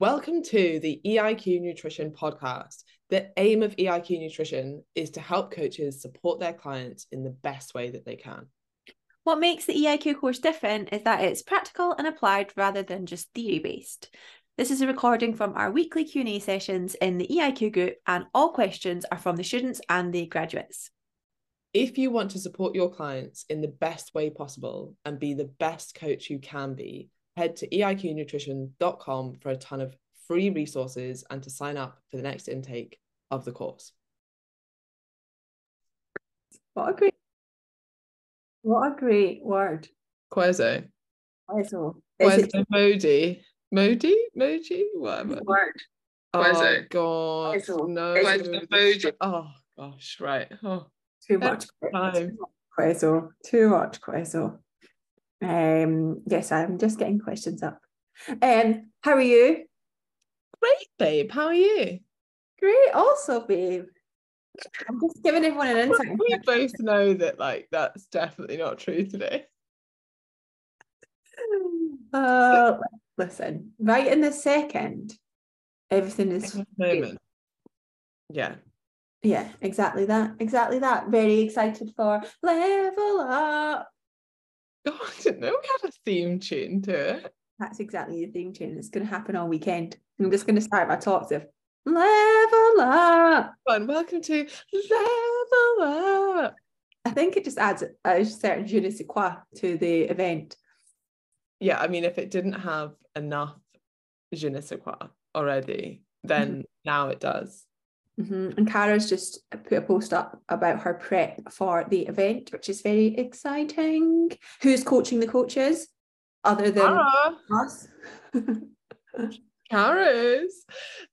Welcome to the EIQ Nutrition podcast. The aim of EIQ Nutrition is to help coaches support their clients in the best way that they can. What makes the EIQ course different is that it's practical and applied rather than just theory based. This is a recording from our weekly Q&A sessions in the EIQ group and all questions are from the students and the graduates. If you want to support your clients in the best way possible and be the best coach you can be, head to eiqnutrition.com for a ton of free resources and to sign up for the next intake of the course. What a great, what a great word. Quezo. Quezo. Quezo Modi. Modi? Moji? Whatever. Word. Oh Quezo. god. Quezo. No. Quezo Moji. Oh gosh, right. Oh. Too much. Every time. Quezo. Too much Quezo. Um, yes, I'm just getting questions up. Um, how are you? Great, babe. How are you? Great, also, babe. I'm just giving everyone an insight. we both know that like that's definitely not true today. Uh, listen, right in the second, everything is moment. Yeah. yeah, exactly that, exactly that. Very excited for level up. Oh, I didn't know we had a theme tune to it. That's exactly the theme tune. It's going to happen all weekend. I'm just going to start my talks with level up. Fun. Welcome to Level Up. I think it just adds a certain je ne sais quoi to the event. Yeah, I mean, if it didn't have enough je ne sais quoi already, then mm-hmm. now it does. Mhm. And Kara's just put a post up about her prep for the event, which is very exciting. Who's coaching the coaches other than Cara, us? Cara's.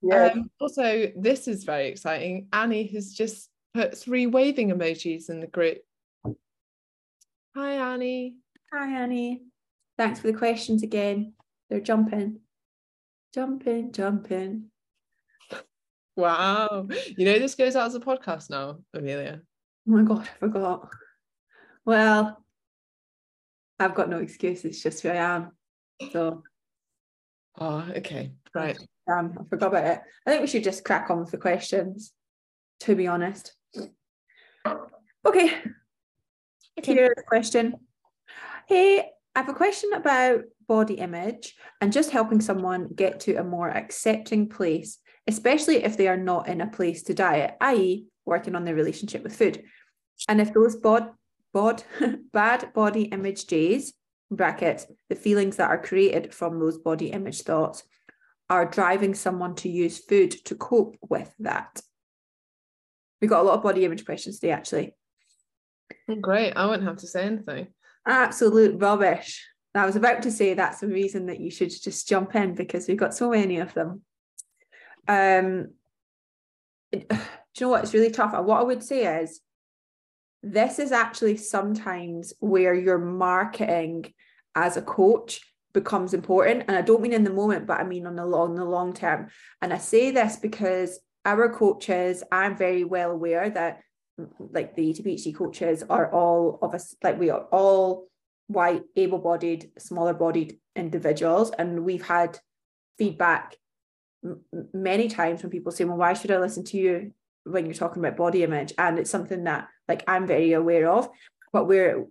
Yeah. Um, also, this is very exciting. Annie has just put three waving emojis in the group. Hi, Annie. Hi, Annie. Thanks for the questions again. They're jumping, jumping, jumping. Wow. You know, this goes out as a podcast now, Amelia. Oh my God, I forgot. Well, I've got no excuse. It's just who I am. So Oh, okay. Right. um, I forgot about it. I think we should just crack on with the questions, to be honest. Okay, here's a question. Hey, I have a question about body image and just helping someone get to a more accepting place, especially if they are not in a place to diet, i.e., working on their relationship with food. And if those bod, bod, bad body image days, brackets, the feelings that are created from those body image thoughts, are driving someone to use food to cope with that. We got a lot of body image questions today, actually. Oh, Great. I won't have to say anything. absolute rubbish. I was about to say that's the reason that you should just jump in because we've got so many of them. Um, do you know what? It's really tough. What I would say is, this is actually sometimes where your marketing as a coach becomes important. And I don't mean in the moment, but I mean on the long, the long term. And I say this because our coaches, I'm very well aware that like the ETPHD coaches are all of us, like we are all white, able-bodied, smaller-bodied individuals, and we've had feedback many times when people say, "Well, why should I listen to you when you're talking about body image?" And it's something that like I'm very aware of, but we're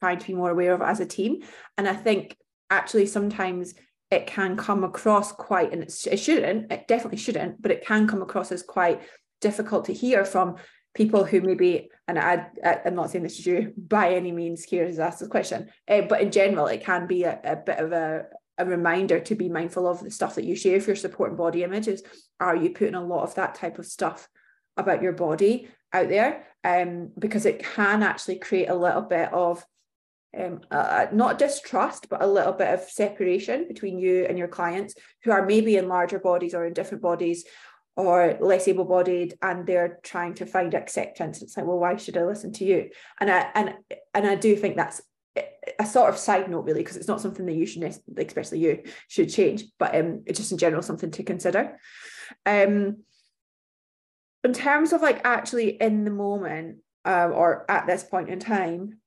trying to be more aware of as a team. And I think actually sometimes it can come across quite, and it shouldn't, it definitely shouldn't, but it can come across as quite difficult to hear from people who maybe, and I, I I'm not saying this is you by any means here has asked this question, uh, but in general, it can be a, a bit of a, a reminder to be mindful of the stuff that you share if you're supporting body images. Are you putting a lot of that type of stuff about your body out there? Um, because it can actually create a little bit of um, uh, not distrust, but a little bit of separation between you and your clients who are maybe in larger bodies or in different bodies or less able-bodied and they're trying to find acceptance it's like well why should i listen to you and i and and i do think that's a sort of side note really because it's not something that you should especially you should change but um it's just in general something to consider um in terms of like actually in the moment um, or at this point in time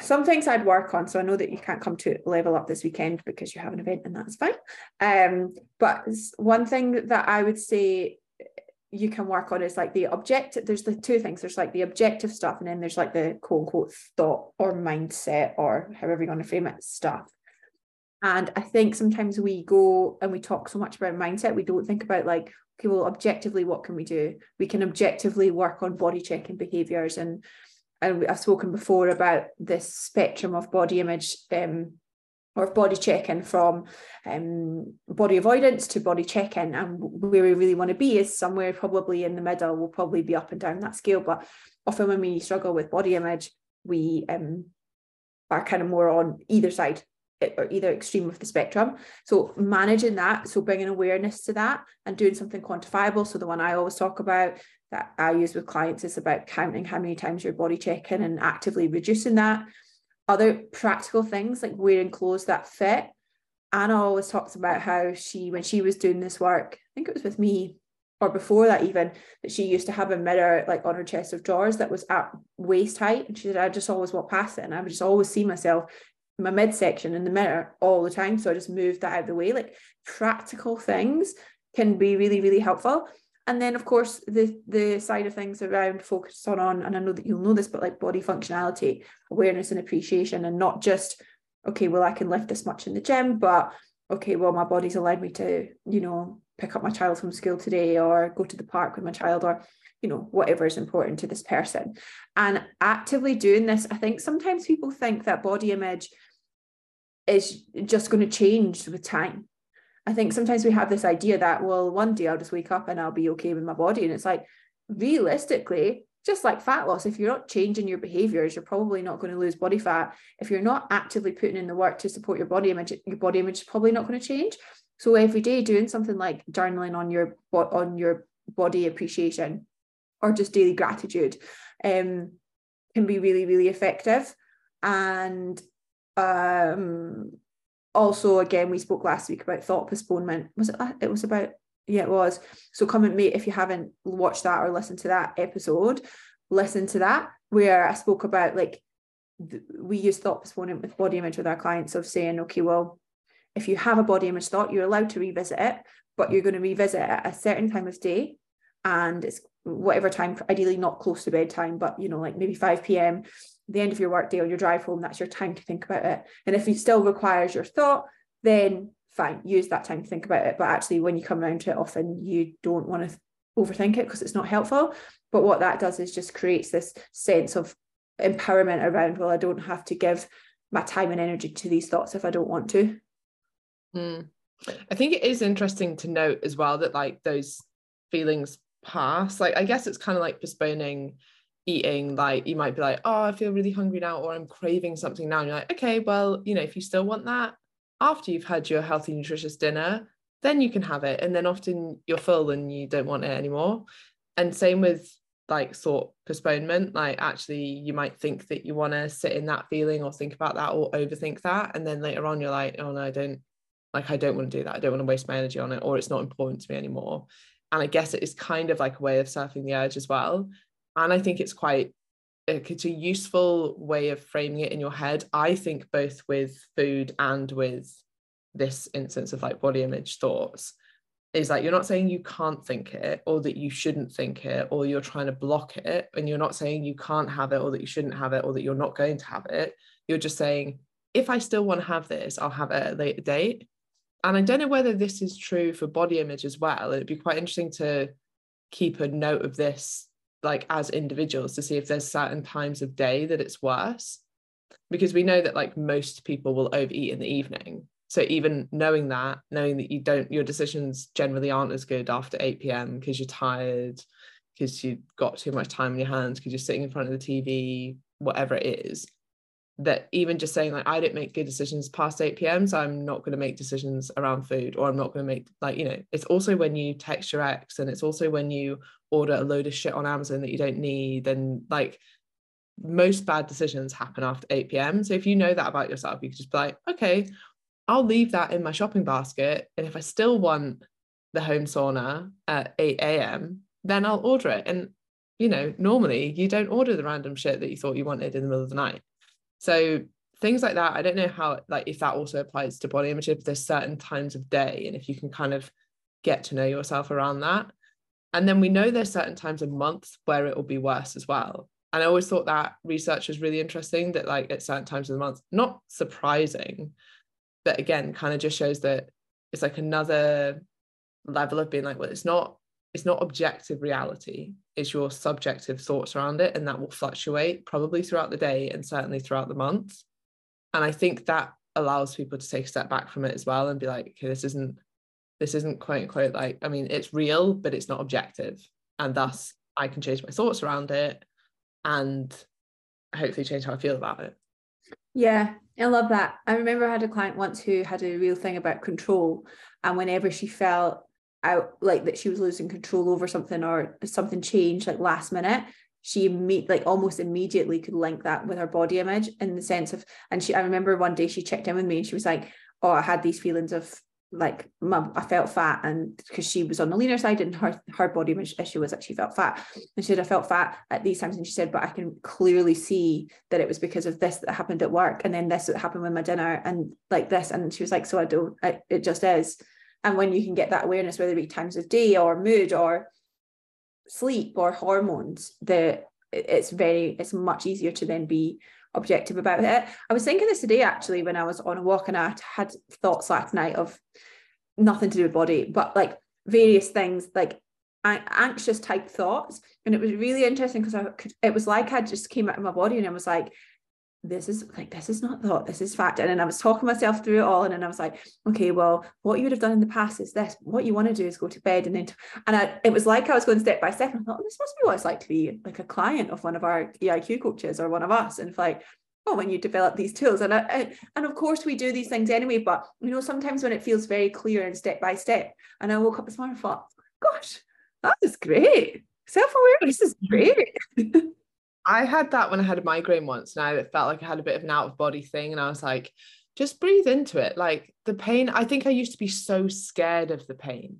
some things I'd work on. So I know that you can't come to level up this weekend because you have an event and that's fine. Um, but one thing that I would say you can work on is like the objective. There's the two things. There's like the objective stuff, and then there's like the quote unquote thought or mindset or however you want to frame it stuff. And I think sometimes we go and we talk so much about mindset, we don't think about like, okay, well, objectively, what can we do? We can objectively work on body checking behaviors and and I've spoken before about this spectrum of body image um, or body checking from um, body avoidance to body checking. And where we really want to be is somewhere probably in the middle. We'll probably be up and down that scale. But often when we struggle with body image, we um, are kind of more on either side or either extreme of the spectrum. So managing that, so bringing awareness to that and doing something quantifiable. So the one I always talk about that I use with clients is about counting how many times you're body checking and actively reducing that. Other practical things like wearing clothes that fit. Anna always talks about how she, when she was doing this work, I think it was with me or before that even, that she used to have a mirror like on her chest of drawers that was at waist height. And she said, I just always walk past it and I would just always see myself my midsection in the mirror all the time. So I just moved that out of the way. Like practical things can be really, really helpful and then of course the the side of things around focus on on and i know that you'll know this but like body functionality awareness and appreciation and not just okay well i can lift this much in the gym but okay well my body's allowed me to you know pick up my child from school today or go to the park with my child or you know whatever is important to this person. And actively doing this i think sometimes people think that body image is just going to change with time I think sometimes we have this idea that, well, one day I'll just wake up and I'll be okay with my body. And it's like, realistically, just like fat loss, if you're not changing your behaviors, you're probably not going to lose body fat. If you're not actively putting in the work to support your body image, your body image is probably not going to change. So every day doing something like journaling on your on your body appreciation or just daily gratitude um, can be really, really effective. And um, also again we spoke last week about thought postponement. Was it it was about yeah it was. So comment mate if you haven't watched that or listened to that episode. Listen to that where i spoke about like th- we use thought postponement with body image with our clients of saying okay well if you have a body image thought you're allowed to revisit it but you're going to revisit it at a certain time of day and it's whatever time ideally not close to bedtime but you know like maybe 5 p.m the end of your workday or your drive home, that's your time to think about it. And if it still requires your thought, then fine, use that time to think about it. But actually, when you come around to it, often you don't want to overthink it because it's not helpful. But what that does is just creates this sense of empowerment around, well, I don't have to give my time and energy to these thoughts if I don't want to. Mm. I think it is interesting to note as well that like those feelings pass. Like I guess it's kind of like postponing eating like you might be like oh i feel really hungry now or i'm craving something now and you're like okay well you know if you still want that after you've had your healthy nutritious dinner then you can have it and then often you're full and you don't want it anymore. And same with like thought postponement like actually you might think that you want to sit in that feeling or think about that or overthink that and then later on you're like oh no i don't like i don't want to do that i don't want to waste my energy on it or it's not important to me anymore. And i guess it is kind of like a way of surfing the urge as well and I think it's quite it's a useful way of framing it in your head. I think both with food and with this instance of like body image thoughts is like you're not saying you can't think it or that you shouldn't think it or you're trying to block it. And you're not saying you can't have it or that you shouldn't have it or that you're not going to have it. You're just saying if i still want to have this i'll have it at a later date. And i don't know whether this is true for body image as well. It'd be quite interesting to keep a note of this like as individuals to see if there's certain times of day that it's worse. Because we know that like most people will overeat in the evening. So even knowing that knowing that you don't your decisions generally aren't as good after 8 p.m because you're tired because you've got too much time in your hands because you're sitting in front of the tv whatever it is that even just saying like I don't make good decisions past 8 p.m. So I'm not going to make decisions around food or I'm not going to make like, you know, it's also when you text your ex and it's also when you order a load of shit on Amazon that you don't need and like most bad decisions happen after 8 p.m. So if you know that about yourself, you can just be like, okay, I'll leave that in my shopping basket. And if I still want the home sauna at 8 a.m., then I'll order it. And you know, normally you don't order the random shit that you thought you wanted in the middle of the night So things like that, I don't know how like if that also applies to body image, if there's certain times of day and if you can kind of get to know yourself around that. And then we know there's certain times of months where it will be worse as well. And I always thought that research was really interesting that like at certain times of the month, not surprising, but again, kind of just shows that it's like another level of being like, well, it's not it's not objective reality it's your subjective thoughts around it and that will fluctuate probably throughout the day and certainly throughout the month. And i think that allows people to take a step back from it as well and be like okay this isn't this isn't quote unquote like i mean it's real but it's not objective. And thus i can change my thoughts around it and hopefully change how i feel about it. Yeah i love that. I remember i had a client once who had a real thing about control. And whenever she felt out like that she was losing control over something or something changed like last minute she meet like almost immediately could link that with her body image in the sense of and she I remember one day she checked in with me and she was like oh I had these feelings of like mum I felt fat and because she was on the leaner side and her her body image issue was that she felt fat. And she said I felt fat at these times. And she said but I can clearly see that it was because of this that happened at work and then this that happened with my dinner and like this. And she was like so I don't I, it just is and when you can get that awareness, whether it be times of day or mood or sleep or hormones, the it's very it's much easier to then be objective about it. I was thinking this today actually when I was on a walk and I had thoughts last night of nothing to do with body, but like various things like anxious type thoughts. And it was really interesting because I could, it was like I just came out of my body and I was like, this is like this is not thought this is fact. And then i was talking myself through it all and then i was like okay well what you would have done in the past is this. What you want to do is go to bed and then and I, it was like i was going step by step and i thought oh, this must be what it's like to be like a client of one of our eiq coaches or one of us. And it's like oh when you develop these tools. And I, I, and of course we do these things anyway but you know sometimes when it feels very clear and step by step and i woke up this morning and thought gosh that is great. Self-awareness is great I had that when I had a migraine once and I felt like I had a bit of an out of body thing. And I was like, just breathe into it. Like the pain, I think I used to be so scared of the pain.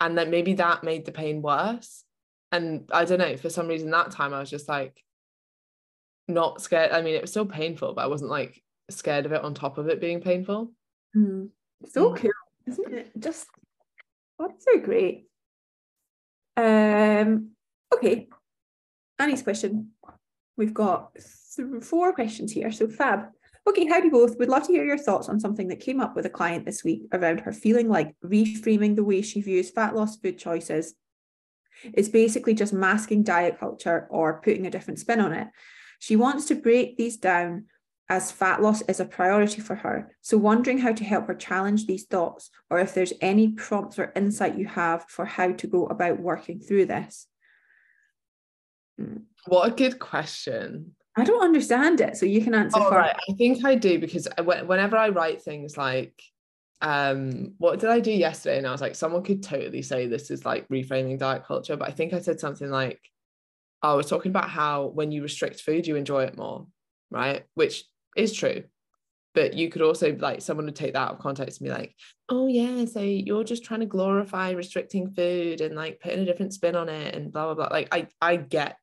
And then maybe that made the pain worse. And I don't know, for some reason that time I was just like not scared. I mean, it was still painful, but I wasn't like scared of it on top of it being painful. Mm. So mm. cool, isn't it? Just that's so great. Um okay. Annie's question. We've got four questions here, so fab. Okay, howdy both. Would love to hear your thoughts on something that came up with a client this week around her feeling like reframing the way she views fat loss food choices is basically just masking diet culture or putting a different spin on it. She wants to break these down as fat loss is a priority for her. So, wondering how to help her challenge these thoughts, or if there's any prompts or insight you have for how to go about working through this. Hmm. What a good question. I don't understand it, so you can answer. Oh, right. I think I do because whenever I write things like, um, what did I do yesterday? And I was like, someone could totally say this is like reframing diet culture, but I think I said something like, I was talking about how when you restrict food, you enjoy it more, right? Which is true. But you could also like someone would take that out of context and be like, oh yeah, so you're just trying to glorify restricting food and like putting a different spin on it and blah blah blah. Like I I get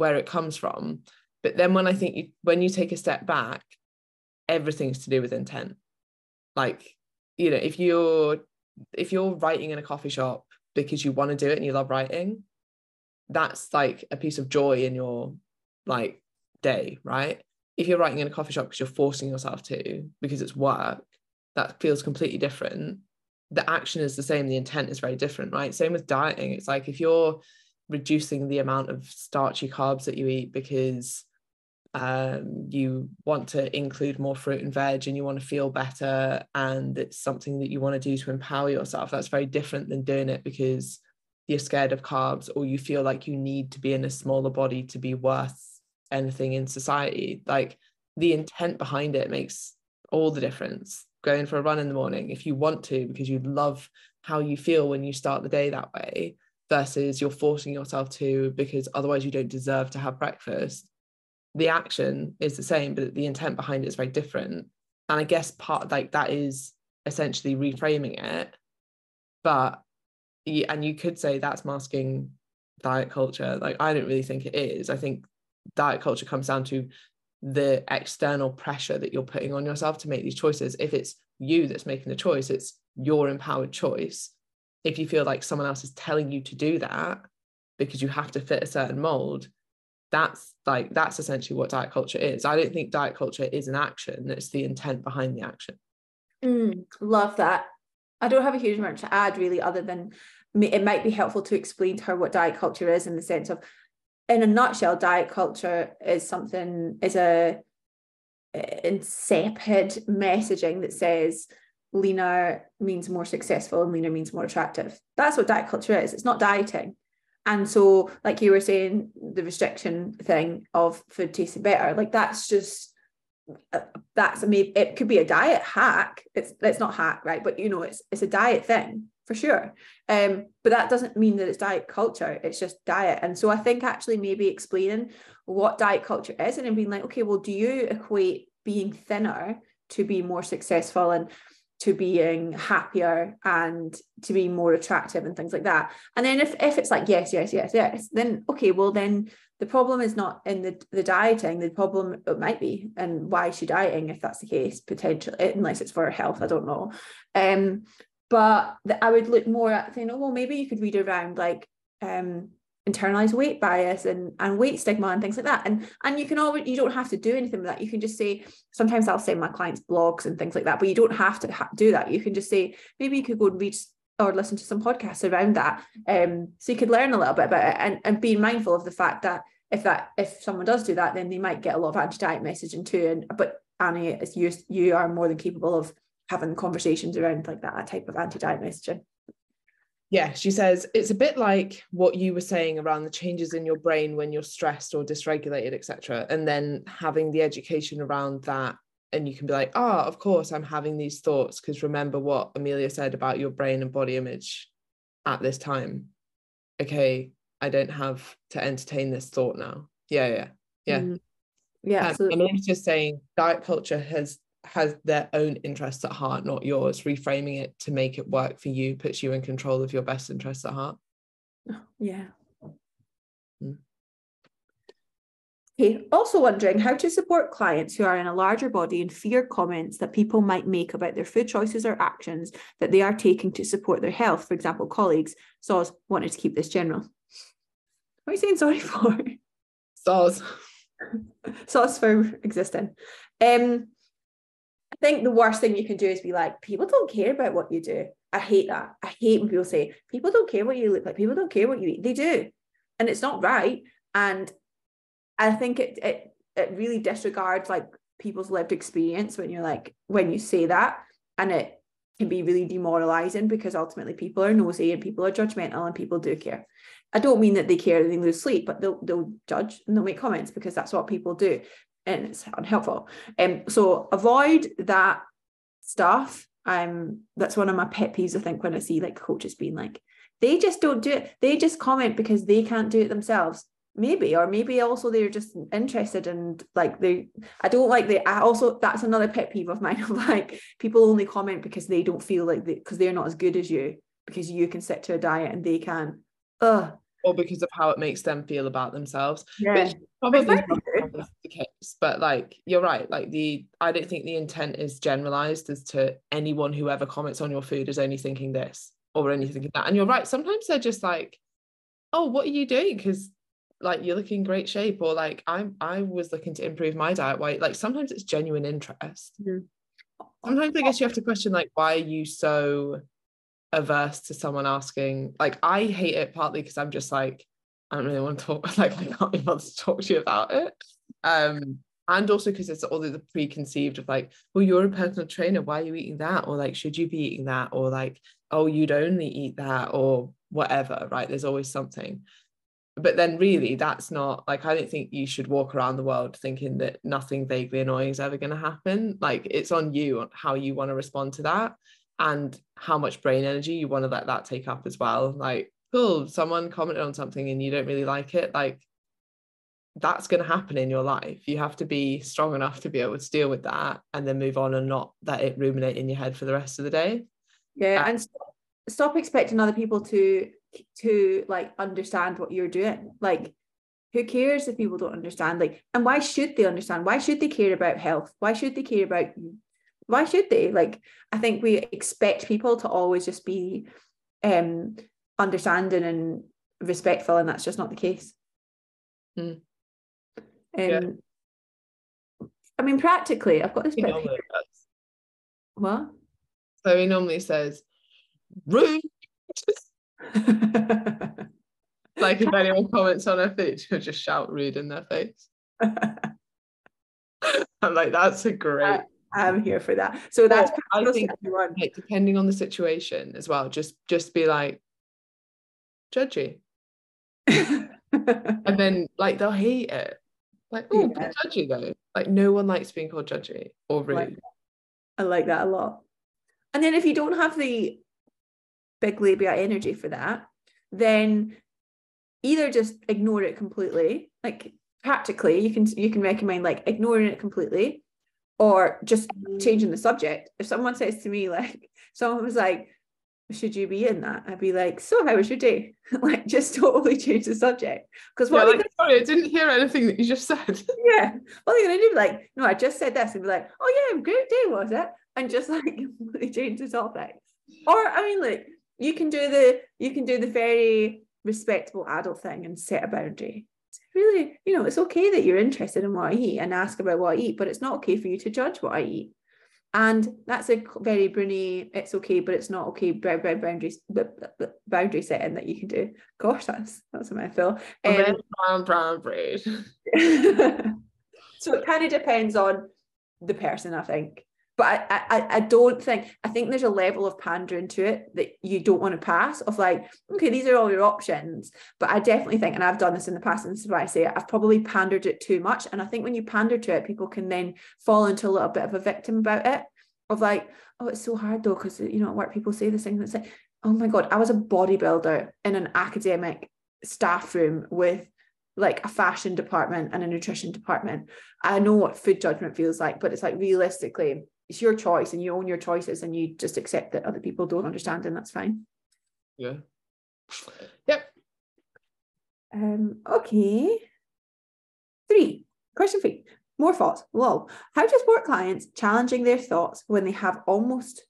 where it comes from. But then when I think you, when you take a step back, everything's to do with intent. Like, you know, if you're if you're writing in a coffee shop because you want to do it and you love writing, that's like a piece of joy in your like day, right? If you're writing in a coffee shop because you're forcing yourself to because it's work, that feels completely different. The action is the same, the intent is very different, right? Same with dieting. It's like if you're reducing the amount of starchy carbs that you eat because um, you want to include more fruit and veg and you want to feel better and it's something that you want to do to empower yourself. That's very different than doing it because you're scared of carbs or you feel like you need to be in a smaller body to be worth anything in society. Like the intent behind it makes all the difference. Going for a run in the morning if you want to because you love how you feel when you start the day that way versus you're forcing yourself to because otherwise you don't deserve to have breakfast. The action is the same but the intent behind it is very different. And i guess part like that is essentially reframing it. But and you could say that's masking diet culture. Like i don't really think it is. I think diet culture comes down to the external pressure that you're putting on yourself to make these choices. If it's you that's making the choice, it's your empowered choice. If you feel like someone else is telling you to do that because you have to fit a certain mold, that's like that's essentially what diet culture is. I don't think diet culture is an action, it's the intent behind the action. Mm, love that. I don't have a huge amount to add really, other than it might be helpful to explain to her what diet culture is in the sense of in a nutshell, diet culture is something is a insipid messaging that says leaner means more successful and leaner means more attractive. That's what diet culture is. It's not dieting. And so, like you were saying, the restriction thing of food tasting better, like that's just uh, that's I mean, it could be a diet hack. It's it's not hack, right? But you know, it's it's a diet thing for sure. Um, but that doesn't mean that it's diet culture, it's just diet. And so I think actually maybe explaining what diet culture is and being like, okay, well, do you equate being thinner to be more successful and to being happier and to be more attractive and things like that. And then if, if it's like, yes, yes, yes, yes, then okay, well then the problem is not in the, the dieting, the problem it might be, and why is she dieting if that's the case, potentially, unless it's for her health, I don't know. Um, but the, I would look more at saying, oh, well, maybe you could read around like um, internalized weight bias and and weight stigma and things like that. And and you can always you don't have to do anything with that. You can just say sometimes I'll send my clients blogs and things like that, but you don't have to ha- do that. You can just say maybe you could go and read or listen to some podcasts around that, um, so you could learn a little bit about it and and being mindful of the fact that if that if someone does do that, then they might get a lot of anti-diet messaging too. And but Annie, as you you are more than capable of having conversations around like that, that type of anti-diet messaging. Yeah, she says it's a bit like what you were saying around the changes in your brain when you're stressed or dysregulated, etc. And then having the education around that, and you can be like, oh, of course, I'm having these thoughts because remember what Amelia said about your brain and body image at this time. Okay, I don't have to entertain this thought now. Yeah, yeah, yeah. Mm. Yeah, um, absolutely. I'm just saying diet culture has has their own interests at heart, not yours. Reframing it to make it work for you puts you in control of your best interests at heart. Yeah. Mm. Okay. Also wondering how to support clients who are in a larger body and fear comments that people might make about their food choices or actions that they are taking to support their health. For example, colleagues. SOS wanted to keep this general. What are you saying sorry for? SOS. SOS for existing. Um, I think the worst thing you can do is be like, people don't care about what you do. I hate that. I hate when people say, people don't care what you look like. People don't care what you eat. They do. And it's not right. And I think it it it really disregards like people's lived experience when you're like, when you say that. And it can be really demoralizing because ultimately people are nosy and people are judgmental and people do care. I don't mean that they care and they lose sleep, but they'll they'll judge and they'll make comments because that's what people do and it's unhelpful. Um, so avoid that stuff. Um, that's one of my pet peeves. I think when I see like coaches being like, they just don't do it. They just comment because they can't do it themselves. Maybe, or maybe also they're just interested and like they. I don't like the. I also that's another pet peeve of mine. Of like people only comment because they don't feel like they because they're not as good as you because you can stick to a diet and they can. Ugh, or because of how it makes them feel about themselves. Yeah. Which probably not the case. But like you're right. Like the I don't think the intent is generalized as to anyone who ever comments on your food is only thinking this or only thinking that. And you're right. Sometimes they're just like, oh, what are you doing? Because like you're looking great shape, or like I'm I was looking to improve my diet. Why like sometimes it's genuine interest. Mm. Sometimes I guess you have to question like why are you so averse to someone asking like I hate it partly because I'm just like I don't really want to talk like I can't even want to talk to you about it um and also because it's all the preconceived of like well you're a personal trainer why are you eating that or like should you be eating that or like oh you'd only eat that or whatever right there's always something but then really that's not like I don't think you should walk around the world thinking that nothing vaguely annoying is ever going to happen like it's on you on how you want to respond to that and how much brain energy you want to let that take up as well. Like, cool, someone commented on something and you don't really like it. Like, that's going to happen in your life. You have to be strong enough to be able to deal with that and then move on and not let it ruminate in your head for the rest of the day. Yeah. and stop, stop expecting other people to to like understand what you're doing. Like who cares if people don't understand like and why should they understand why should they care about health why should they care about why should they like i think we expect people to always just be um understanding and respectful and that's just not the case Hmm. Um Yeah. i mean practically i've got this He bit normally here. does. what So he normally says, rude. Like if anyone comments on her feed, she'll just shout rude in their face. I'm like, that's a great. i'm here for that so that's Or I think like, depending on the situation as well, just just be like judgy, and then like they'll hate it. Like, oh, Yeah. judgy though. Like no one likes being called judgy or rude. Like I like that a lot. And then if you don't have the big labia energy for that, then either just ignore it completely. Like practically, you can you can recommend like ignoring it completely, or just mm. changing the subject. If someone says to me like someone was like, should you be in that? I'd be like, so how was your day? like just totally change the subject. Because Yeah, what they like, sorry, I didn't hear anything that you just said. yeah. What are they gonna do? Like, no, I just said this and be like, oh yeah, great day was it? And just like completely change the topic. Or I mean, like, you can do the you can do the very respectable adult thing and set a boundary. It's really, you know, it's okay that you're interested in what I eat and ask about what I eat, but it's not okay for you to judge what I eat. And that's a very Brené, it's okay, but it's not okay bou- bou- boundaries boundary setting that you can do. Gosh, that's that's a mouthful. Um, then brown, brown so it kind of depends on the person, I think. But I, I, I don't think I think there's a level of pandering to it that you don't want to pass. Of like, okay, these are all your options. But I definitely think, and I've done this in the past, and this is why I say it, I've probably pandered it too much. And I think when you pander to it, people can then fall into a little bit of a victim about it. Of like, oh, it's so hard though, because you know at work people say this thing that's like, oh my god, I was a bodybuilder in an academic staff room with like a fashion department and a nutrition department. I know what food judgment feels like, but it's like realistically, it's your choice and you own your choices and you just accept that other people don't understand and that's fine. Yeah. Yep. Um, okay. Three, question three. More thoughts. Lol. How to support clients challenging their thoughts when they have almost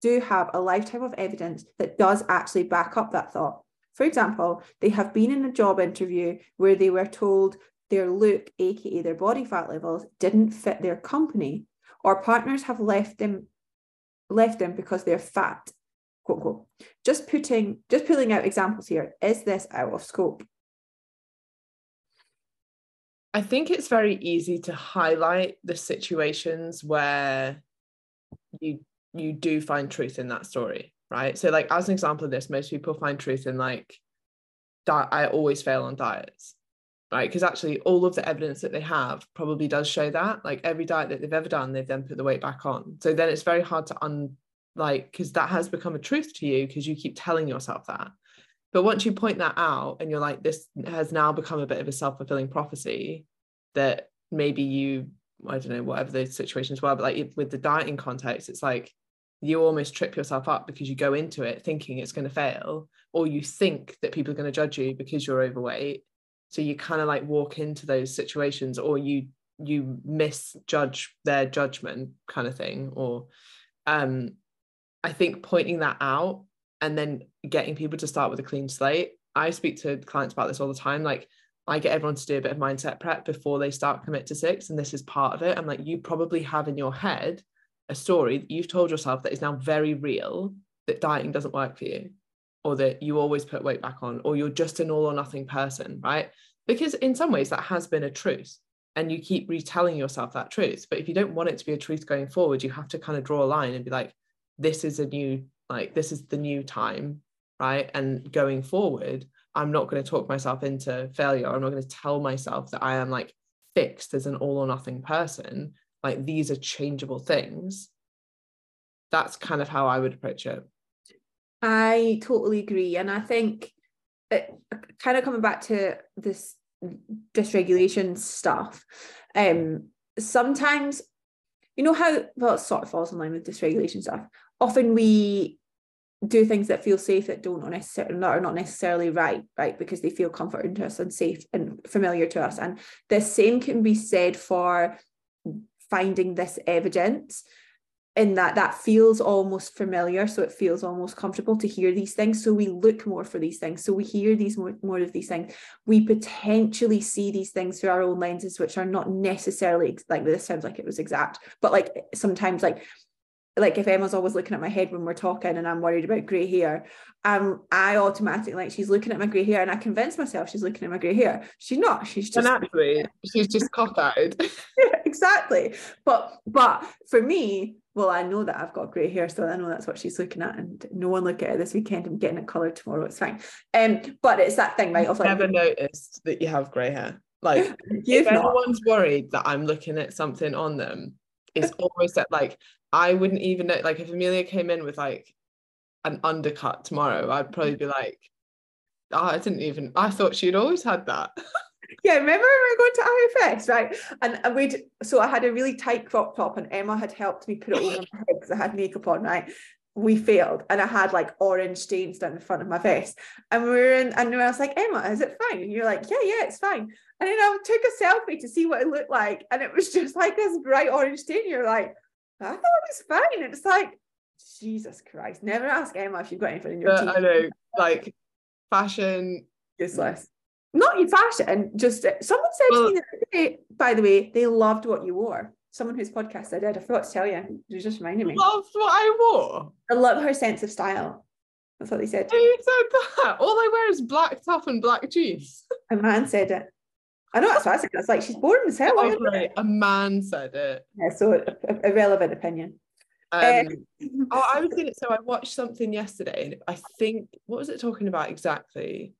do have a lifetime of evidence that does actually back up that thought. For example, they have been in a job interview where they were told their look, aka their body fat levels, didn't fit their company, or partners have left them left them because they're fat. Quote, unquote. Just putting just pulling out examples here. Is this out of scope? I think it's very easy to highlight the situations where you you do find truth in that story, right? So like as an example of this, most people find truth in like di- I always fail on diets, right? Because actually all of the evidence that they have probably does show that. Like every diet that they've ever done, they've then put the weight back on. So then it's very hard to un like because that has become a truth to you because you keep telling yourself that. But once you point that out and you're like, this has now become a bit of a self-fulfilling prophecy that maybe you, I don't know, whatever the situations were, but like with the dieting context, it's like you almost trip yourself up because you go into it thinking it's going to fail, or you think that people are going to judge you because you're overweight. So you kind of like walk into those situations, or you you misjudge their judgment, kind of thing. Or um, I think pointing that out and then getting people to start with a clean slate. I speak to clients about this all the time. Like I get everyone to do a bit of mindset prep before they start commit to six, and this is part of it. I'm like, you probably have in your head a story that you've told yourself that is now very real that dieting doesn't work for you, or that you always put weight back on, or you're just an all or nothing person, right? Because in some ways that has been a truth, and you keep retelling yourself that truth. But if you don't want it to be a truth going forward, you have to kind of draw a line and be like, this is a new like this is the new time right? And going forward i'm not going to talk myself into failure. I'm not going to tell myself that i am like fixed as an all or nothing person. Like these are changeable things. That's kind of how i would approach it I totally agree. And I think it, kind of coming back to this dysregulation stuff, um, sometimes, you know how, well, it sort of falls in line with dysregulation stuff. Often we do things that feel safe that don't necessarily not are not necessarily right, right? Because they feel comforting to us and safe and familiar to us. And the same can be said for finding this evidence in that that feels almost familiar so it feels almost comfortable to hear these things so we look more for these things so we hear these more, more of these things we potentially see these things through our own lenses which are not necessarily like this sounds like it was exact but like sometimes like like if Emma's always looking at my head when we're talking and I'm worried about grey hair, um, I automatically like she's looking at my grey hair and I convince myself she's looking at my grey hair. She's not. She's just and actually she's just cockeyed. yeah, exactly. But but for me, well, I know that I've got grey hair, so I know that's what she's looking at. And no one look at it this weekend. I'm getting it coloured tomorrow. It's fine. Um, but it's that thing, right? I've like, never noticed that you have grey hair. Like if not. anyone's worried that I'm looking at something on them, it's almost that like I wouldn't even know like if Amelia came in with like an undercut tomorrow, I'd probably be like, oh, I didn't even I thought she'd always had that. yeah, remember when we were going to IFS, right? And, and we'd so I had a really tight crop top, and Emma had helped me put it over my head because I had makeup on, right? We failed, and I had like orange stains down the front of my vest. And we were in, and I was like, Emma, is it fine? And you're like, Yeah, yeah, it's fine. And then I took a selfie to see what it looked like, and it was just like this bright orange stain. You're like, I thought it was fine. It's like, Jesus Christ, never ask Emma if you've got anything in your But teeth. I know, like fashion. Useless. Not your fashion, just uh, someone said Well- to me day, by the way, they loved what you wore. Someone whose podcast I did, I forgot to tell you. You just reminded me. Loved what I wore. I love her sense of style. That's what they said. Who said that? All I wear is black top and black jeans. A man said it. I know that's what I said. It's like she's boring as hell. Oh, it? great. A man said it. Yeah, so relevant opinion. Um, Um, oh, I was gonna. So I watched something yesterday, and I think what was it talking about exactly?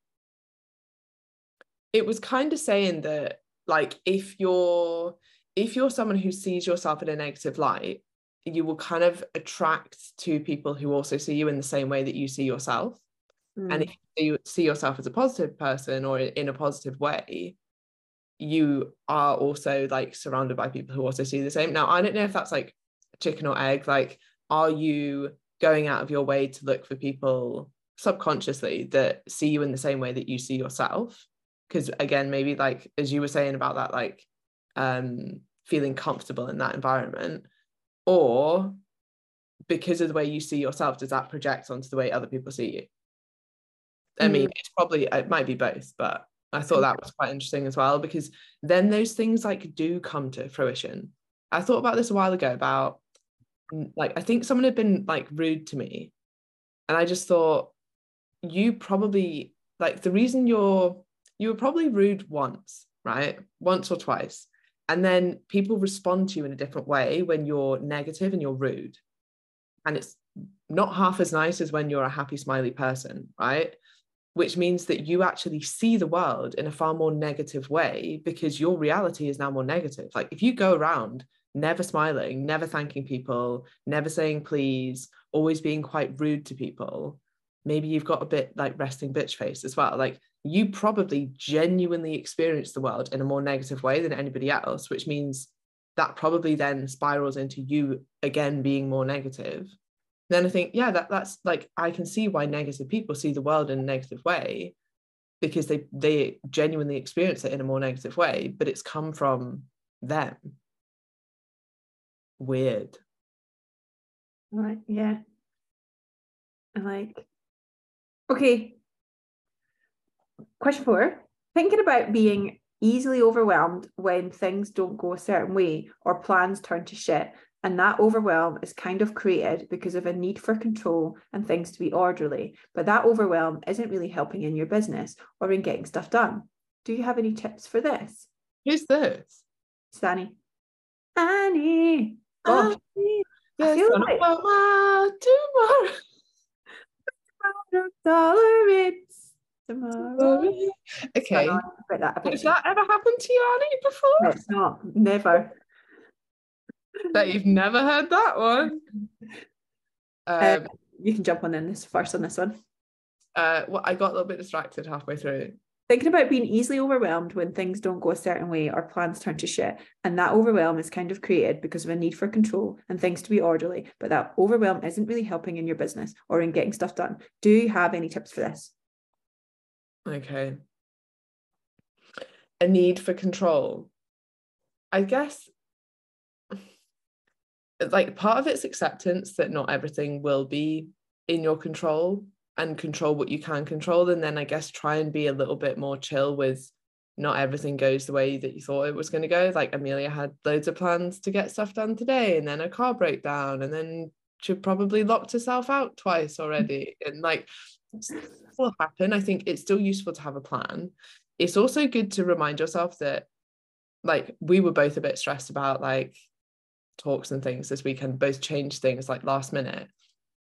It was kind of saying that, like, if you're if you're someone who sees yourself in a negative light, you will kind of attract to people who also see you in the same way that you see yourself. mm, And if you see yourself as a positive person or in a positive way, you are also like surrounded by people who also see the same. Now, I don't know if that's like chicken or egg. Like, are you going out of your way to look for people subconsciously that see you in the same way that you see yourself? Because again, maybe like as you were saying about that, like um feeling comfortable in that environment, or because of the way you see yourself, does that project onto the way other people see you? I mean, it's probably it might be both, but I thought that was quite interesting as well because then those things like do come to fruition. I thought about this a while ago about mm, like I think someone had been like rude to me, and I just thought you probably like the reason you're you were probably rude once, right? Once or twice. And then people respond to you in a different way when you're negative and you're rude. And it's not half as nice as when you're a happy, smiley person, right? Which means that you actually see the world in a far more negative way because your reality is now more negative. Like if you go around never smiling, never thanking people, never saying please, always being quite rude to people, maybe you've got a bit like resting bitch face as well. Like you probably genuinely experience the world in a more negative way than anybody else, which means that probably then spirals into you again being more negative. Then I think, yeah, that that's like I can see why negative people see the world in a negative way because they they genuinely experience it in a more negative way, but it's come from them. Weird. Right, yeah. I like. Okay. Question four. Thinking about being easily overwhelmed when things don't go a certain way or plans turn to shit, and that overwhelm is kind of created because of a need for control and things to be orderly, but that overwhelm isn't really helping in your business or in getting stuff done. Do you have any tips for this? Who's this? Stanny. Annie. Gosh, I Yes, feel on a like- tomorrow, tomorrow. tolerance tomorrow. Okay. I bet that, I bet Has that ever happened to you, Annie, No, before? it's not. Never. That you've never heard that one. Um, You can jump on in this first on this one. uh, well, I got a little bit distracted halfway through. thinking about being easily overwhelmed when things don't go a certain way or plans turn to shit. And that overwhelm is kind of created because of a need for control and things to be orderly. But that overwhelm isn't really helping in your business or in getting stuff done. Do you have any tips for this? Okay. A need for control. I guess like part of it's acceptance that not everything will be in your control and control what you can control and then i guess try and be a little bit more chill with not everything goes the way that you thought it was going to go like amelia had loads of plans to get stuff done today and then a car breakdown and then she probably locked herself out twice already and like will happen i think it's still useful to have a plan. It's also good to remind yourself that like we were both a bit stressed about like talks and things this weekend both changed things like last minute.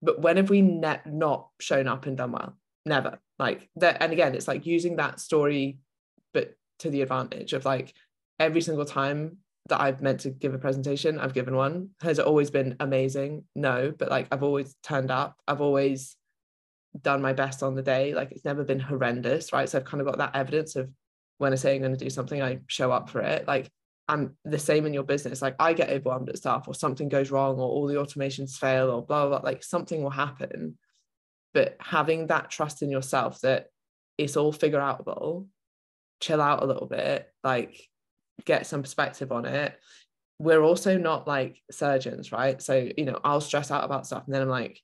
But when have we ne- not shown up and done well? Never. Like that and again it's like using that story but to the advantage of like every single time that I've meant to give a presentation I've given one. Has always been amazing? No but like I've always turned up. I've always done my best on the day like it's never been horrendous right so I've kind of got that evidence of when I say I'm going to do something I show up for it like I'm the same in your business. Like I get overwhelmed at stuff, or something goes wrong, or all the automations fail, or blah, blah, blah. Like something will happen. But having that trust in yourself that it's all figure outable, chill out a little bit, like get some perspective on it. We're also not like surgeons, right? So, you know, I'll stress out about stuff and then I'm like,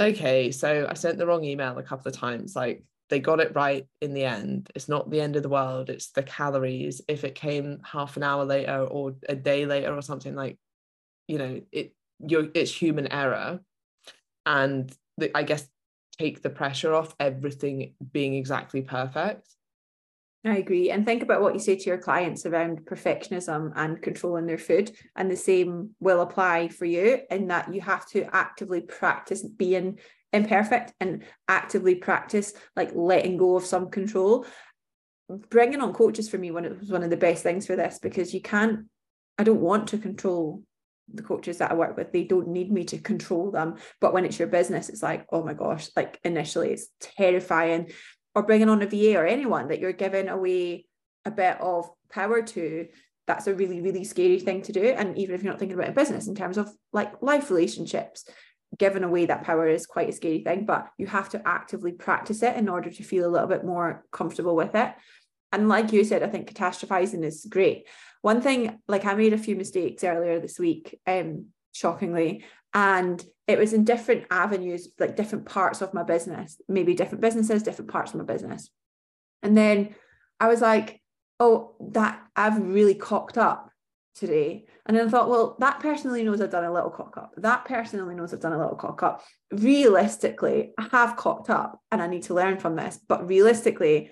okay, so I sent the wrong email a couple of times. Like, they got it right in the end. It's not the end of the world. It's the calories. If it came half an hour later or a day later or something like, you know, it you're it's human error, and the, I guess take the pressure off everything being exactly perfect. I agree. And think about what you say to your clients around perfectionism and controlling their food. And the same will apply for you in that you have to actively practice being imperfect and actively practice like letting go of some control bringing on coaches for me when it was one of the best things for this because you can't i don't want to control the coaches that i work with they don't need me to control them but when it's your business it's like oh my gosh like initially it's terrifying or bringing on a va or anyone that you're giving away a bit of power to that's a really really scary thing to do and even if you're not thinking about a business in terms of like life relationships giving away that power is quite a scary thing, but you have to actively practice it in order to feel a little bit more comfortable with it. And like you said, I think catastrophizing is great. One thing, like I made a few mistakes earlier this week, um, shockingly, and it was in different avenues, like different parts of my business, maybe different businesses, different parts of my business. And then I was like, oh, that I've really cocked up today. And then I thought, well, that personally knows I've done a little cock up. That personally knows I've done a little cock up. Realistically, I have cocked up and I need to learn from this. But realistically,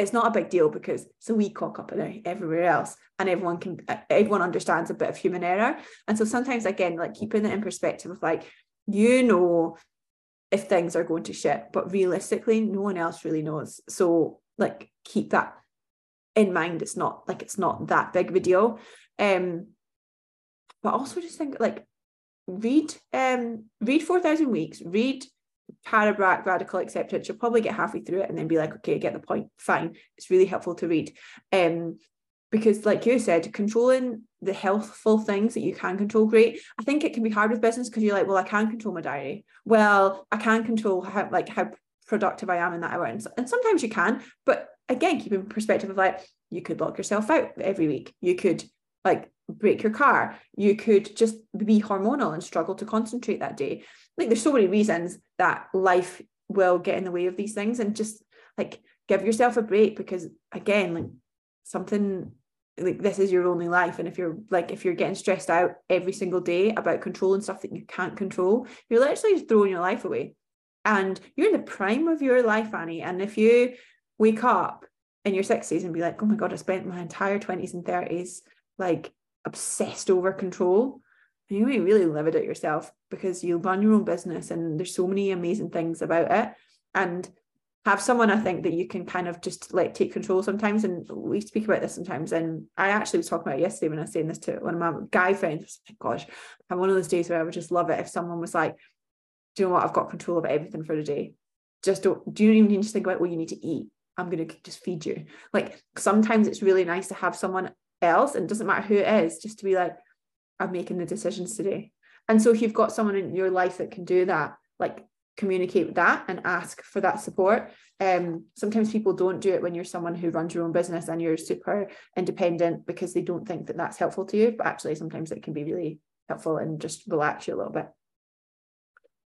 it's not a big deal because it's a wee cock up everywhere else. And everyone can, everyone understands a bit of human error. And so sometimes, again, like keeping it in perspective of like, you know, if things are going to shit, but realistically, no one else really knows. So, like, keep that in mind. It's not like it's not that big of a deal. Um, but also just think like read um read 4000 weeks read Brach radical acceptance you'll probably get halfway through it and then be like okay I get the point. Fine. It's really helpful to read. Um because like you said controlling the healthful things that you can control great. I think it can be hard with business because you're like well i can control my diary. Well i can control how like how productive i am in that hour. And, and sometimes you can but again keep in perspective of like you could lock yourself out every week. You could like break your car. You could just be hormonal and struggle to concentrate that day. Like there's so many reasons that life will get in the way of these things and just like give yourself a break because again like something like this is your only life and if you're like if you're getting stressed out every single day about controlling stuff that you can't control you're literally throwing your life away. And you're in the prime of your life annie and if you wake up in your 60s and be like oh my god i spent my entire 20s and 30s like obsessed over control you may really live it yourself because you run your own business and there's so many amazing things about it. And have someone I think that you can kind of just let take control sometimes. And we speak about this sometimes. And I actually was talking about yesterday when I was saying this to one of my guy friends. Like gosh I'm one of those days where I would just love it if someone was like do you know what? I've got control of everything for the day. Just don't do you even need to think about what you need to eat? I'm going to just feed you. Like sometimes it's really nice to have someone else, and it doesn't matter who it is, just to be like, I'm making the decisions today. And so if you've got someone in your life that can do that, like communicate with that and ask for that support. Um, sometimes people don't do it when you're someone who runs your own business and you're super independent because they don't think that that's helpful to you. But actually, sometimes it can be really helpful and just relax you a little bit.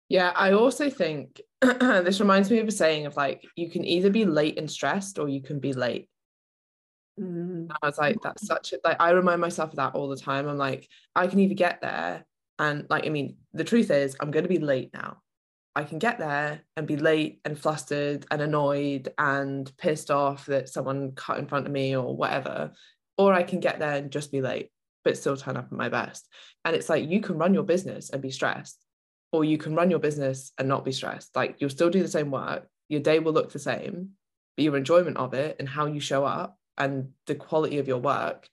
Yeah, I also think this reminds me of a saying of like, you can either be late and stressed or you can be late. Mm. I was like, that's such a like I remind myself of that all the time. I'm like, I can either get there and like, I mean, the truth is I'm gonna be late now. I can get there and be late and flustered and annoyed and pissed off that someone cut in front of me or whatever. Or I can get there and just be late, but still turn up at my best. And it's like you can run your business and be stressed or you can run your business and not be stressed. Like you'll still do the same work, your day will look the same, but your enjoyment of it and how you show up and the quality of your work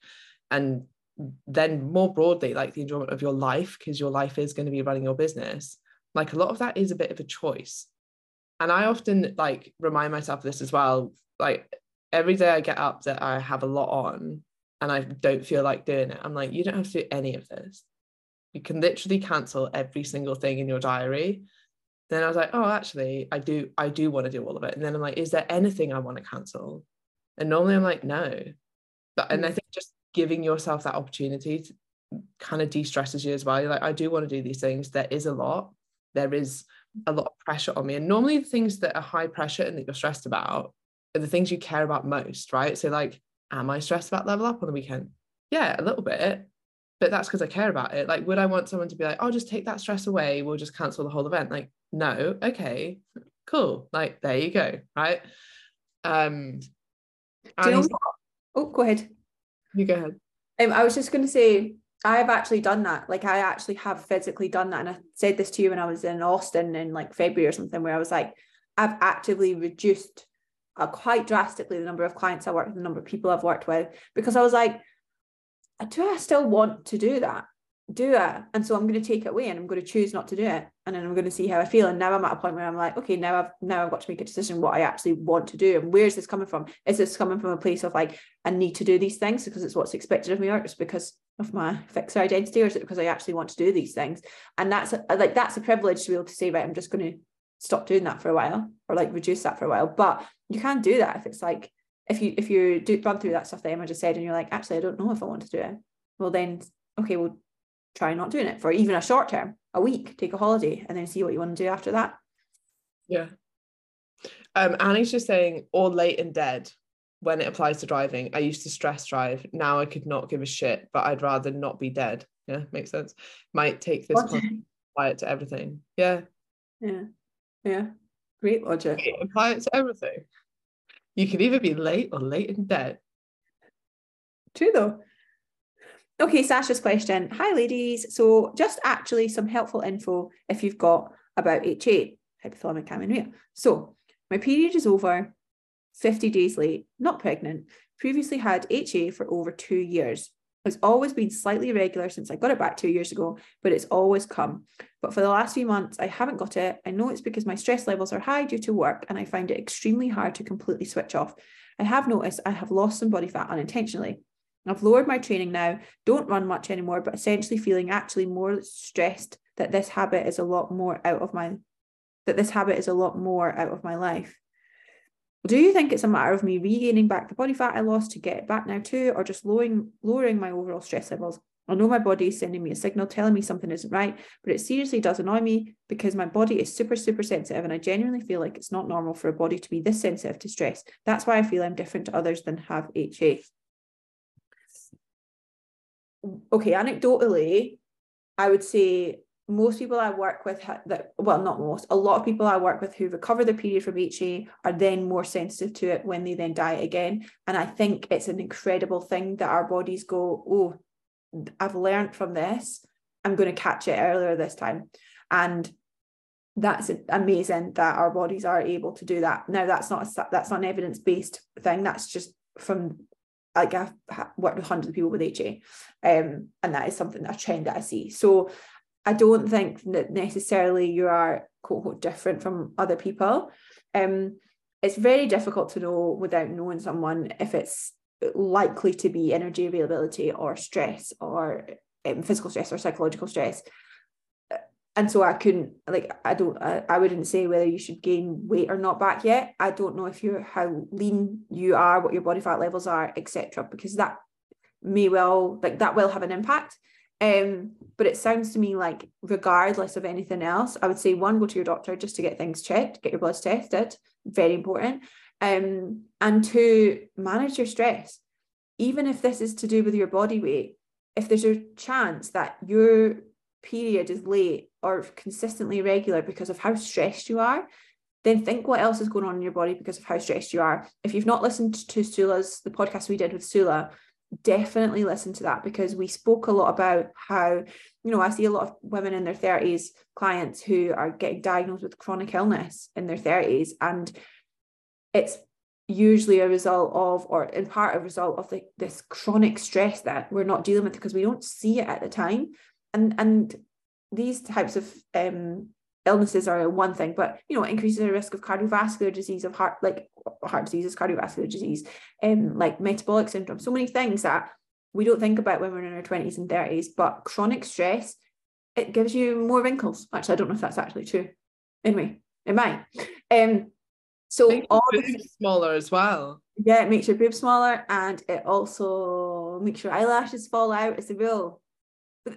and then more broadly like the enjoyment of your life because your life is going to be running your business like a lot of that is a bit of a choice. And i often like remind myself of this as well like every day i get up that i have a lot on and i don't feel like doing it i'm like you don't have to do any of this. You can literally cancel every single thing in your diary. Then i was like oh actually i do i do want to do all of it. And then i'm like is there anything i want to cancel and normally i'm like no but and i mm. think just giving yourself that opportunity to kind of de-stresses you as well You're like i do want to do these things there is a lot there is a lot of pressure on me and normally the things that are high pressure and that you're stressed about are the things you care about most right so like am i stressed about level up on the weekend yeah a little bit but that's because I care about it. Like, would I want someone to be like, oh, just take that stress away, we'll just cancel the whole event? Like, no, okay, cool. Like, there you go. Right. Um You know? Oh, go ahead. You go ahead. Um, I was just gonna say I've actually done that. Like I actually have physically done that. And I said this to you when I was in Austin in like February or something, where I was like, I've actively reduced uh, quite drastically the number of clients I work with, the number of people I've worked with, because I was like, do I still want to do that? Do it. And so I'm going to take it away and I'm going to choose not to do it. And then I'm going to see how I feel. And now I'm at a point where I'm like, okay, now I've now I've got to make a decision what I actually want to do. And where's this coming from? Is this coming from a place of like, I need to do these things because it's what's expected of me, or it's because of my fixer identity, or is it because I actually want to do these things? And that's a, like that's a privilege to be able to say, right, I'm just going to stop doing that for a while or like reduce that for a while. But you can't do that if it's like if you if you do run through that stuff that Emma just said and you're like, actually, I don't know if I want to do it. Well, then okay, we'll try not doing it for even a short term, a week, take a holiday, and then see what you want to do after that. Yeah. Um, Annie's just saying, or late and dead when it applies to driving. I used to stress drive. Now I could not give a shit, but I'd rather not be dead. Yeah, makes sense. Might take this apply it to everything. Yeah. Yeah. Yeah. Great logic. Apply it to everything you can either be late or late in bed. True though. Okay, Sasha's question. Hi, ladies. So, just actually some helpful info if you've got about HA, hypothalamic amenorrhea. So, my period is over, 50 days late, not pregnant, previously had HA for over two years. It's always been slightly irregular since I got it back two years ago, but it's always come. But for the last few months, I haven't got it. I know it's because my stress levels are high due to work, and I find it extremely hard to completely switch off. I have noticed I have lost some body fat unintentionally. I've lowered my training now, don't run much anymore, but essentially feeling actually more stressed that this habit is a lot more out of my that this habit is a lot more out of my life. Do you think it's a matter of me regaining back the body fat I lost to get it back now too, or just lowering lowering my overall stress levels? I know my body is sending me a signal telling me something isn't right, but it seriously does annoy me because my body is super, super sensitive. And I genuinely feel like it's not normal for a body to be this sensitive to stress. That's why I feel I'm different to others than have HA. Okay, anecdotally, I would say most people I work with that well not most a lot of people I work with who recover their period from HA are then more sensitive to it when they then diet again. And I think it's an incredible thing that our bodies go oh I've learned from this. I'm going to catch it earlier this time. And that's amazing that our bodies are able to do that. Now that's not a, that's not an evidence based thing. That's just from like I've worked with hundreds of people with HA um, and that is something a trend that I see so I don't think that necessarily you are quote unquote different from other people. Um, it's very difficult to know without knowing someone if it's likely to be energy availability or stress or um, physical stress or psychological stress and so I couldn't like I don't I, I wouldn't say whether you should gain weight or not back yet. I don't know if you're how lean you are, what your body fat levels are, etc. Because that may well like that will have an impact. Um, but it sounds to me like regardless of anything else, I would say one, go to your doctor just to get things checked, get your bloods tested, very important. Um, and two, manage your stress. Even if this is to do with your body weight, if there's a chance that your period is late or consistently irregular because of how stressed you are, then think what else is going on in your body because of how stressed you are. If you've not listened to Sula's, the podcast we did with Sula, definitely listen to that because we spoke a lot about how, you know, I see a lot of women in their 30s, clients who are getting diagnosed with chronic illness in their 30s. And it's usually a result of, or in part a result of the, this chronic stress that we're not dealing with because we don't see it at the time and and these types of um, illnesses are one thing, but you know, increases the risk of cardiovascular disease, of heart like heart diseases, cardiovascular disease, and um, like metabolic syndrome. So many things that we don't think about when we're in our twenties and thirties. But chronic stress, it gives you more wrinkles. Actually, I don't know if that's actually true. Anyway, it might. Um, so all boobs smaller as well. Yeah, it makes your boobs smaller, and it also makes your eyelashes fall out. It's a real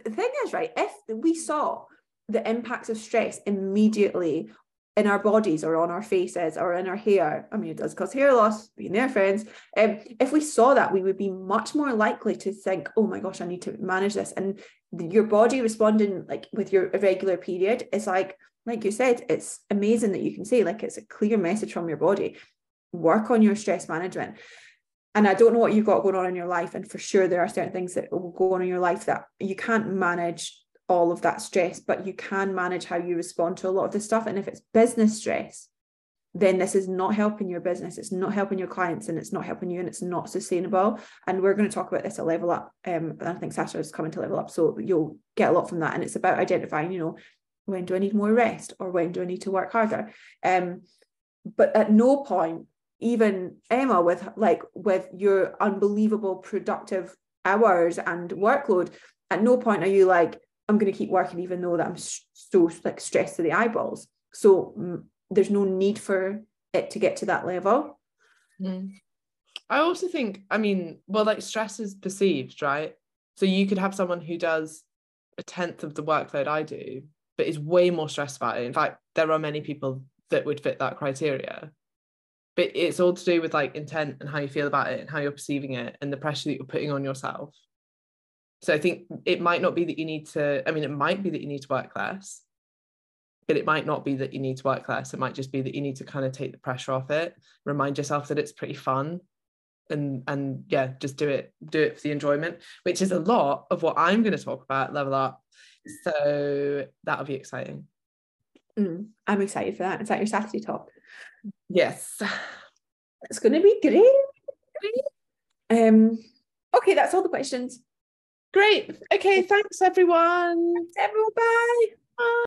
the thing is, right, if we saw the impacts of stress immediately in our bodies or on our faces or in our hair, I mean, it does cause hair loss, being there, friends. Um, if we saw that, we would be much more likely to think, oh my gosh, I need to manage this. And your body responding like with your irregular period is like, like you said, it's amazing that you can say, like, it's a clear message from your body. Work on your stress management and I don't know what you've got going on in your life. And for sure, there are certain things that will go on in your life that you can't manage all of that stress, but you can manage how you respond to a lot of this stuff. And if it's business stress, then this is not helping your business. It's not helping your clients and it's not helping you and it's not sustainable. And we're going to talk about this at level up. Um, I think Sasha is coming to level up. So you'll get a lot from that. And it's about identifying, you know, when do I need more rest or when do I need to work harder? Um, but at no point even Emma with like with your unbelievable productive hours and workload at no point are you like I'm going to keep working even though that I'm so like stressed to the eyeballs. So there's no need for it to get to that level. Mm. I also think I mean well like stress is perceived right? So you could have someone who does a tenth of the workload I do but is way more stressed about it. In fact there are many people that would fit that criteria but it's all to do with like intent and how you feel about it and how you're perceiving it and the pressure that you're putting on yourself. So i think it might not be that you need to i mean it might be that you need to work less but it might not be that you need to work less. It might just be that you need to kind of take the pressure off it remind yourself that it's pretty fun and and yeah just do it do it for the enjoyment which is a lot of what i'm going to talk about level up. So that'll be exciting. Mm, i'm excited for that. Is that your saturday talk Yes. It's going to be great. Um, okay, that's all the questions. Great. Okay, thanks everyone. Thanks everyone. Bye. Bye.